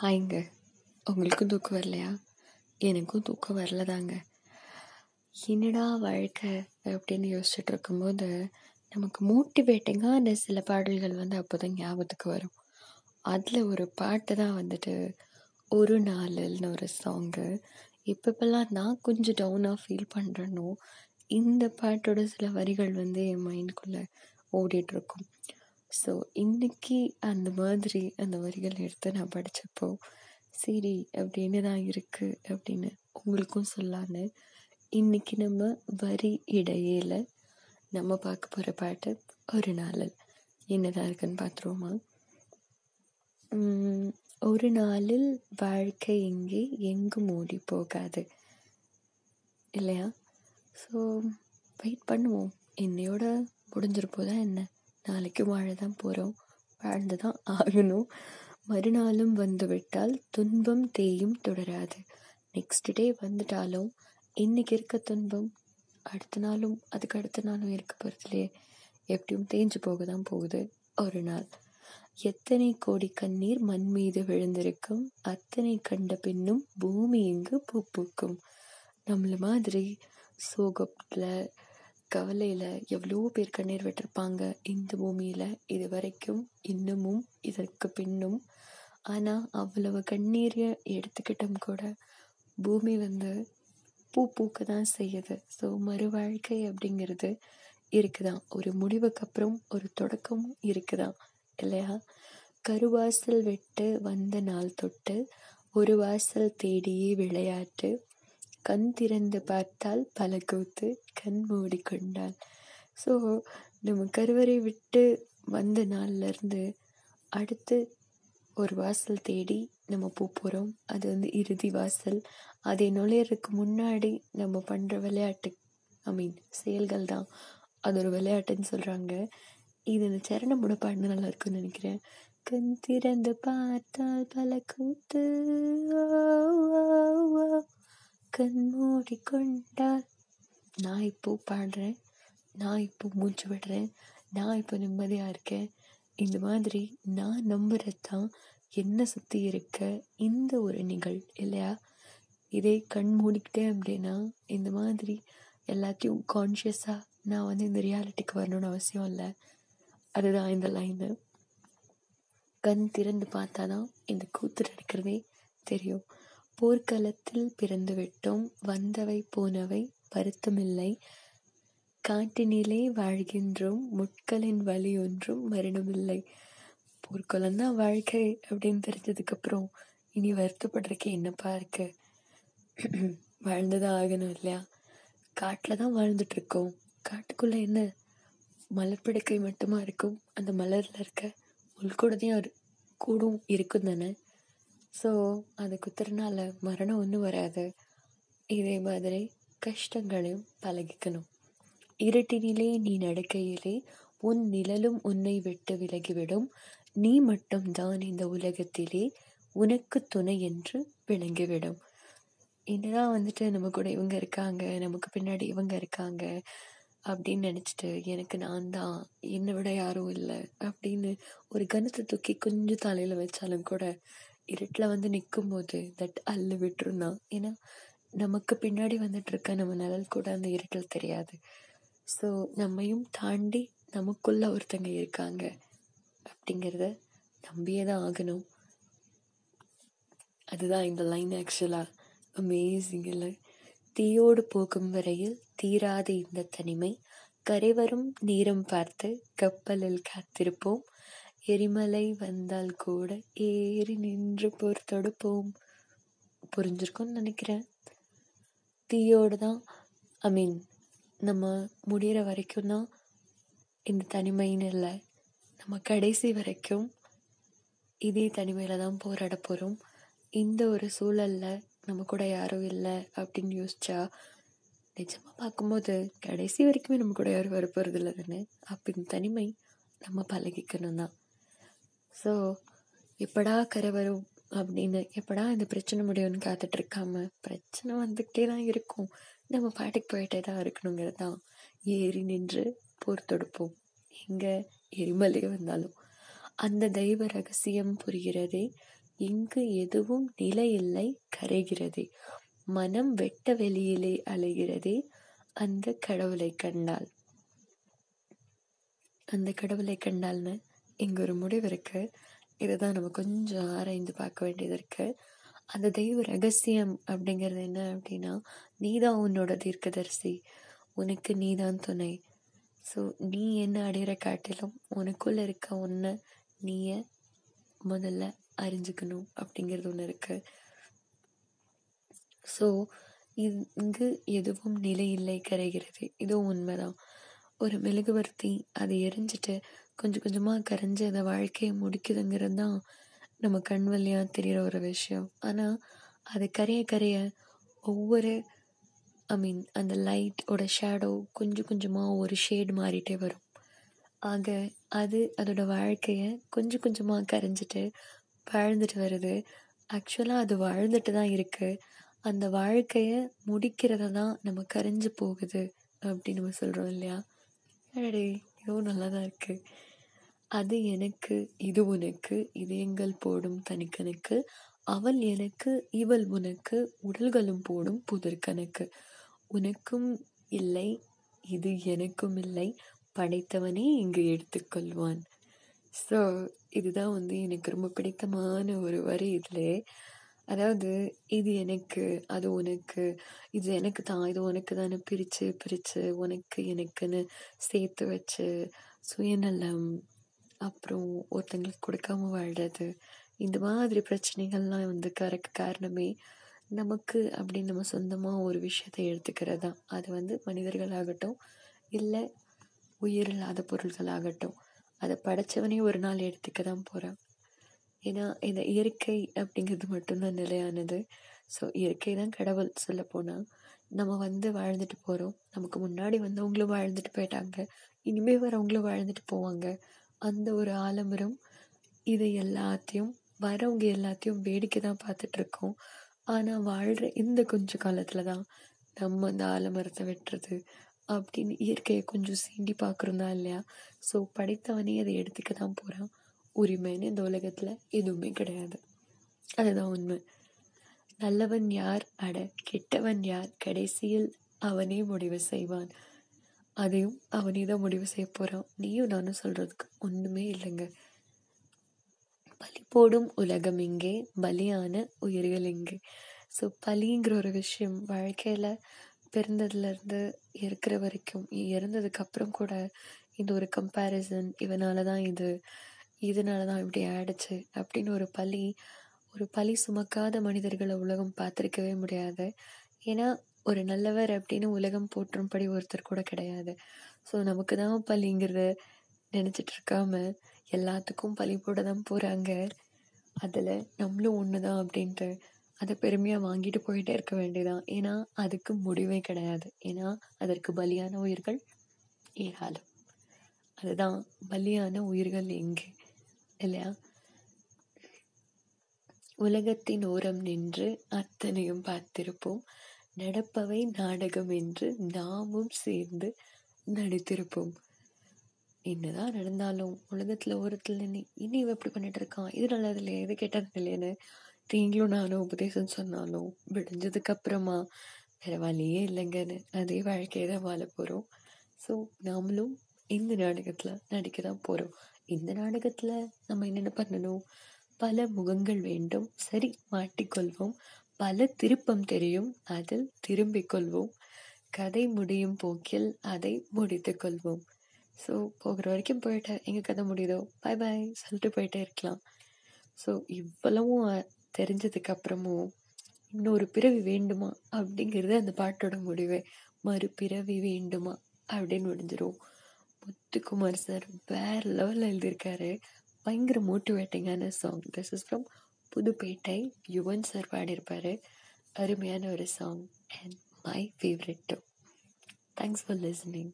ஹாய்ங்க. உங்களுக்கும் தூக்கம் வரலையா? எனக்கும் தூக்கம் வரலதாங்க. என்னடா வாழ்க்கை அப்படின்னு யோசிச்சுட்டு இருக்கும்போது நமக்கு மோட்டிவேட்டிங்கான சில பாடல்கள் வந்து அப்போ தான் ஞாபகத்துக்கு வரும். அதில் ஒரு பாட்டு தான் வந்துட்டு ஒரு நாளில்னு ஒரு சாங்கு இப்போப்பெல்லாம் நான் கொஞ்சம் டவுனாக ஃபீல் பண்ணுறேனோ இந்த பாட்டோட சில வரிகள் வந்து என் மைண்டுக்குள்ளே ஓடிட்டுருக்கும் ஸோ இன்னைக்கு அந்த மாதிரி அந்த வரிகள் எடுத்து நான் படித்தப்போ சரி அப்படின்னு தான் இருக்குது அப்படின்னு உங்களுக்கும் சொல்லான்னு இன்னைக்கு நம்ம வரி இடையில நம்ம பார்க்க போகிற பாட்டு ஒரு நாளில். என்னதான் இருக்குன்னு பார்த்துருவோமா ஒரு நாளில் வாழ்க்கை இங்கே எங்கும் ஓடி போகாது. இல்லையா? ஸோ வெயிட் பண்ணுவோம். என்னையோட முடிஞ்சிருப்போதா என்ன? நாளைக்கும் வாழ தான் போகிறோம் வாழ்ந்து தான் ஆகணும். மறுநாளும் வந்துவிட்டால் துன்பம் தேயும் தொடராது. நெக்ஸ்ட் டே வந்துட்டாலும் இன்னைக்கு இருக்க துன்பம் அடுத்த நாளும் அதுக்கு அடுத்த நாளும் இருக்க போகிறதுலையே எப்படியும் தேஞ்சு போக தான் போகுது ஒரு நாள். எத்தனை கோடி கண்ணீர் மண் மீது விழுந்திருக்கும். அத்தனை கண்ட பின்னும் பூமி இங்கு பூ பூக்கும். நம்மள மாதிரி சோகத்தில் கவலையில் எவ்வளோ பேர் கண்ணீர் விட்டிருப்பாங்க இந்த பூமியில் இது வரைக்கும் இன்னமும் இதற்கு பின்னும். ஆனால் அவ்வளவு கண்ணீரை எடுத்துக்கிட்டும் கூட பூமி வந்து பூ பூக்க தான் செய்யுது. ஸோ மறு வாழ்க்கை அப்படிங்கிறது இருக்குதான். ஒரு முடிவுக்கு அப்புறம் ஒரு தொடக்கமும் இருக்குதான். இல்லையா? கருவாசல் விட்டு வந்த நாள் தொட்டு ஒரு வாசல் தேடியே விளையாட்டு கண் திறந்து பார்த்தால் பல கூத்து கண் மூடிக்கொண்டாள். ஸோ நம்ம கருவறை விட்டு வந்த நாள்லேருந்து அடுத்து ஒரு வாசல் தேடி நம்ம போக போகிறோம் அது வந்து இறுதி வாசல். அதை நுழையிறதுக்கு முன்னாடி நம்ம பண்ணுற விளையாட்டு ஐ மீன் செயல்கள் தான். அது ஒரு விளையாட்டுன்னு சொல்கிறாங்க இது இந்த சரணம் பாடினா நல்லா இருக்கும்னு நினைக்கிறேன். கண் திறந்து பார்த்தால் பல கூத்து கண் மூடிக்கொண்டால் நான் இப்போ பாடுறேன். நான் இப்போ மூச்சு விடுறேன். நான் இப்போ நிம்மதியாக இருக்கேன். இந்த மாதிரி நான் நம்புறது தான் என்ன சுற்றி இருக்க இந்த ஒரு நிகழ் இல்லையா? இதே கண் மூடிக்கிட்டேன் அப்படின்னா இந்த மாதிரி எல்லாத்தையும் கான்ஷியஸாக நான் வந்து இந்த ரியாலிட்டிக்கு வரணும்னு அவசியம் இல்லை. அதுதான் இந்த லைனு கண் திறந்து பார்த்தாதான் இந்த கூத்து நடக்கிறதே தெரியும். போர்க்களத்தில் பிறந்துவிட்டோம். வந்தவை போனவை வருத்தமில்லை. காட்டினிலே வாழ்கின்றோம். முட்களின் வழி ஒன்றும் மரணமில்லை. போர்க்களம் தான் வாழ்க்கை அப்படின்னு தெரிஞ்சதுக்கப்புறம் இனி வருத்தப்படுறதுக்கு என்னப்பா இருக்கு? வாழ்ந்துதான் ஆகணும் இல்லையா? காட்டில் தான் வாழ்ந்துட்டு இருக்கோம் காட்டுக்குள்ள என்ன? மலர்பிடுக்கை மட்டுமா இருக்கும்? அந்த மலரில் இருக்க உள்கூடதையும் கூடும் இருக்கும் தானே? ஸோ அது குத்துறனால மரணம் ஒன்றும் வராது. இதே மாதிரி கஷ்டங்களையும் பழகிக்கணும். இருட்டினிலே நீ நடக்கையிலே உன் நிழலும் உன்னை விட்டு விலகிவிடும். நீ மட்டும்தான் இந்த உலகத்திலே உனக்கு துணை என்று விளங்கிவிடும். என்னதான் வந்துட்டு நம்ம கூட இவங்க இருக்காங்க நமக்கு பின்னாடி இவங்க இருக்காங்க அப்படின்னு நினச்சிட்டு எனக்கு நான் தான் என்னை விட யாரும் இல்லை அப்படின்னு ஒரு கணத்தை தூக்கி கொஞ்சம் தலையில் வச்சாலும் கூட இருட்டில் வந்து நிற்கும் போது தட் அள்ளு விட்டுருந்தான் ஏன்னா நமக்கு பின்னாடி வந்துட்டு இருக்க நம்ம நிழல் கூட அந்த இருட்டில் தெரியாது. ஸோ நம்மையும் தாண்டி நமக்குள்ள ஒருத்தங்க இருக்காங்க அப்படிங்கிறத நம்பியே தான் ஆகணும். அதுதான் இந்த லைன் ஆக்சுவலாக அமேசிங் இல்லை. தீயோடு போகும் வரையில் தீராது இந்த தனிமை கரைவரும் நேரம் பார்த்து கப்பலில் காத்திருப்போம். எரிமலை வந்தால் கூட ஏறி நின்று போர் தொடுப்போம் புரிஞ்சிருக்கும்னு நினைக்கிறேன். தீயோடு தான் ஐ மீன் நம்ம முடிகிற வரைக்கும் தான் இந்த தனிமைன்னு இல்லை. நம்ம கடைசி வரைக்கும் இதே தனிமையில் தான் போராட போகிறோம் இந்த ஒரு சூழலில் நம்ம கூட யாரும் இல்லை அப்படின்னு யோசிச்சா நிஜமாக பார்க்கும்போது கடைசி வரைக்குமே நம்ம கூட யாரும் வர போகிறது இல்லை தானே? அப்போ இந்த தனிமை நம்ம பழகிக்கணும் தான். ஸோ எப்படா கரை வரும் அப்படின்னு எப்படா இந்த பிரச்சனை முடியும்னு காத்துட்டு இருக்காம பிரச்சனை வந்துக்கிட்டே தான் இருக்கும். நம்ம பாட்டுக்கு போயிட்டே தான் இருக்கணுங்கிறது தான். ஏறி நின்று போர் தொடுப்போம். எங்கே எரிமலை வந்தாலும். அந்த தெய்வ ரகசியம் புரிகிறதே இங்கு எதுவும் நிலையில்லை கரைகிறதே. மனம் வெட்ட வெளியிலே அலைகிறதே அந்த கடவுளை கண்டால். அந்த கடவுளை கண்டால்னு இங்கே ஒரு முடிவு இருக்குது இதுதான் நம்ம கொஞ்சம் ஆராய்ந்து பார்க்க வேண்டியது இருக்குது அந்த தெய்வ ரகசியம் அப்படிங்கிறது என்ன அப்படின்னா நீ தான் உன்னோட தீர்க்கதரிசி. உனக்கு நீதான் துணை. ஸோ நீ என்ன அடையிற காட்டிலும் உனக்குள்ள இருக்க ஒன்றை நீய முதல்ல அறிஞ்சுக்கணும் அப்படிங்கிறது ஒன்று இருக்குது ஸோ இங்கு எதுவும் நிலை இல்லை கரைகிறது. இதுவும் உண்மைதான். ஒரு மெழுகுவர்த்தி அதை எரிஞ்சிட்டு கொஞ்சம் கொஞ்சமாக கரைஞ்சி அந்த வாழ்க்கையை முடிக்குதுங்கிறது தான் நம்ம கண் வழியா தெரிகிற ஒரு விஷயம். ஆனால் அது கரைய கரைய ஒவ்வொரு ஐ மீன் அந்த லைட்டோட ஷேடோ கொஞ்சம் கொஞ்சமாக ஒரு ஷேட் மாறிட்டே வரும். ஆக அது அதோட வாழ்க்கையை கொஞ்சம் கொஞ்சமாக கரைஞ்சிட்டு வாழ்ந்துட்டு வருது. ஆக்சுவலாக அது வாழ்ந்துட்டு தான் இருக்குது அந்த வாழ்க்கையை முடிக்கிறத தான் நம்ம கரைஞ்சு போகுது அப்படின்னு நம்ம சொல்கிறோம் இல்லையா? அடடே இதுவும் நல்லா தான் இருக்குது அது எனக்கு இது உனக்கு இதயங்கள் போடும் தனிக்கணக்கு. அவள் எனக்கு இவள் உனக்கு உடல்களும் போடும் புதற்கணக்கு. உனக்கும் இல்லை இது எனக்கும் இல்லை படைத்தவனே இங்கு எடுத்துக்கொள்வான். ஸோ இதுதான் வந்து எனக்கு ரொம்ப பிடித்தமான ஒரு வரி இதில். அதாவது இது எனக்கு அது உனக்கு இது எனக்கு தான் இது உனக்கு தானே பிரித்து பிரித்து உனக்கு எனக்குன்னு சேர்த்து வச்சு சுயநலம் அப்புறம் ஒருத்தங்களுக்கு கொடுக்காம வாழ்கிறது இந்த மாதிரி பிரச்சனைகள்லாம் வந்து கரெக்ட் காரணமே நமக்கு அப்படின்னு நம்ம சொந்தமாக ஒரு விஷயத்தை எடுத்துக்கிறது. தான் அது வந்து மனிதர்களாகட்டும் இல்லை உயிரில்லாத பொருள்களாகட்டும் அதை படைச்சவனே ஒரு நாள் எடுத்துக்க தான் போகிறான் ஏன்னா இந்த இயற்கை அப்படிங்கிறது மட்டும்தான் நிலையானது. ஸோ இயற்கை தான் கடவுள் சொல்ல போனால் நம்ம வந்து வாழ்ந்துட்டு போகிறோம் நமக்கு முன்னாடி வந்தவங்களும் வாழ்ந்துட்டு போயிட்டாங்க. இனிமேல் வரவங்களும் வாழ்ந்துட்டு போவாங்க. அந்த ஒரு ஆலமரம் இதை எல்லாத்தையும் வரவங்க எல்லாத்தையும் வேடிக்கை தான் பார்த்துட்ருக்கோம். ஆனால் வாழ்கிற இந்த கொஞ்ச காலத்தில் தான் நம்ம அந்த ஆலமரத்தை வெட்டுறது அப்படின்னு இயற்கையை கொஞ்சம் சீண்டி பார்க்குறோம் தான் இல்லையா? ஸோ படைத்தவனே அதை எடுத்துக்க தான் போகிறான் உரிமைன்னு இந்த உலகத்தில் எதுவுமே கிடையாது. அதுதான் உண்மை. நல்லவன் யார்? அட கெட்டவன் யார்? கடைசியில் அவனே முடிவு செய்வான். அதையும் அவனே தான் முடிவு செய்ய போகிறான் நீயும் நானும் சொல்கிறதுக்கு ஒன்றுமே இல்லைங்க. பலி போடும் உலகம் இங்கே பலியான உயிர்கள் இங்கே ஸோ பலிங்கிற ஒரு விஷயம் வாழ்க்கையில் பிறந்ததுலேருந்து இருக்கிற வரைக்கும் இறந்ததுக்கு அப்புறம் கூட இந்த ஒரு கம்பேரிசன் இவனால தான் இது இதனால தான் இப்படி ஆயிடுச்சு அப்படின்னு ஒரு பழி ஒரு பழி சுமக்காத மனிதர்களை உலகம் பார்த்துருக்கவே முடியாது. ஏன்னா ஒரு நல்லவர் அப்படின்னு உலகம் போற்றும்படி ஒருத்தர் கூட கிடையாது. ஸோ நமக்கு தான் பழிங்கிறத நினச்சிட்டு இருக்காம எல்லாத்துக்கும் பழி போட தான் போகிறாங்க அதில் நம்மளும் ஒன்று தான் அப்படின்ட்டு அதை பெருமையாக வாங்கிட்டு போயிட்டே இருக்க வேண்டியதான் ஏன்னா அதுக்கு முடிவே கிடையாது. ஏன்னா அதற்கு பலியான உயிர்கள் ஏராளம். அதுதான் பலியான உயிர்கள் எங்கே இல்லையா? உலகத்தின் ஓரம் நின்று அத்தனையும் பார்த்திருப்போம். நடப்பவை நாடகம் என்று நாமும் சேர்ந்து நடித்திருப்போம். என்னதான் நடந்தாலும் உலகத்துல ஓரத்துல நீ இனி இவ இப்படி பண்ணிட்டு இருக்கான். இது நல்லது இல்லையா இது கெட்டது இல்லையான்னு நீங்களும் நானும் உபதேசம் சொன்னாலும் விடிஞ்சதுக்கு அப்புறமா வேற வழியே இல்லைங்கன்னு அதே வாழ்க்கையை தான் வாழ போறோம். ஸோ நாமளும் இந்த நாடகத்துல நடிக்க தான் போறோம். இந்த நாடகத்துல நம்ம என்னென்ன பண்ணணும்? பல முகங்கள் வேண்டும். சரி மாட்டிக்கொள்வோம். பல திருப்பம் தெரியும். அதில் திரும்பிக் கொள்வோம். கதை முடியும் போக்கில் அதை முடித்துக் கொள்வோம். ஸோ போகிற வரைக்கும் போயிட்டு எங்க கதை முடியுதோ பாய் பாய் சொல்லிட்டு போயிட்டே இருக்கலாம். ஸோ இவ்வளவும் தெரிஞ்சதுக்கு அப்புறமும் இன்னொரு பிறவி வேண்டுமா? அப்படிங்கிறது அந்த பாட்டோட முடிவே. மறுபிறவி வேண்டுமா? அப்படின்னு முடிஞ்சிடும் முத்துக்குமார் சார் வேற லெவலில் எழுதியிருக்காரு. பயங்கர மோட்டிவேட்டிங்கான song this is from Pudhupettai Yuvan sir பாடியிருப்பார். அருமையான ஒரு song and my favourite too thanks for listening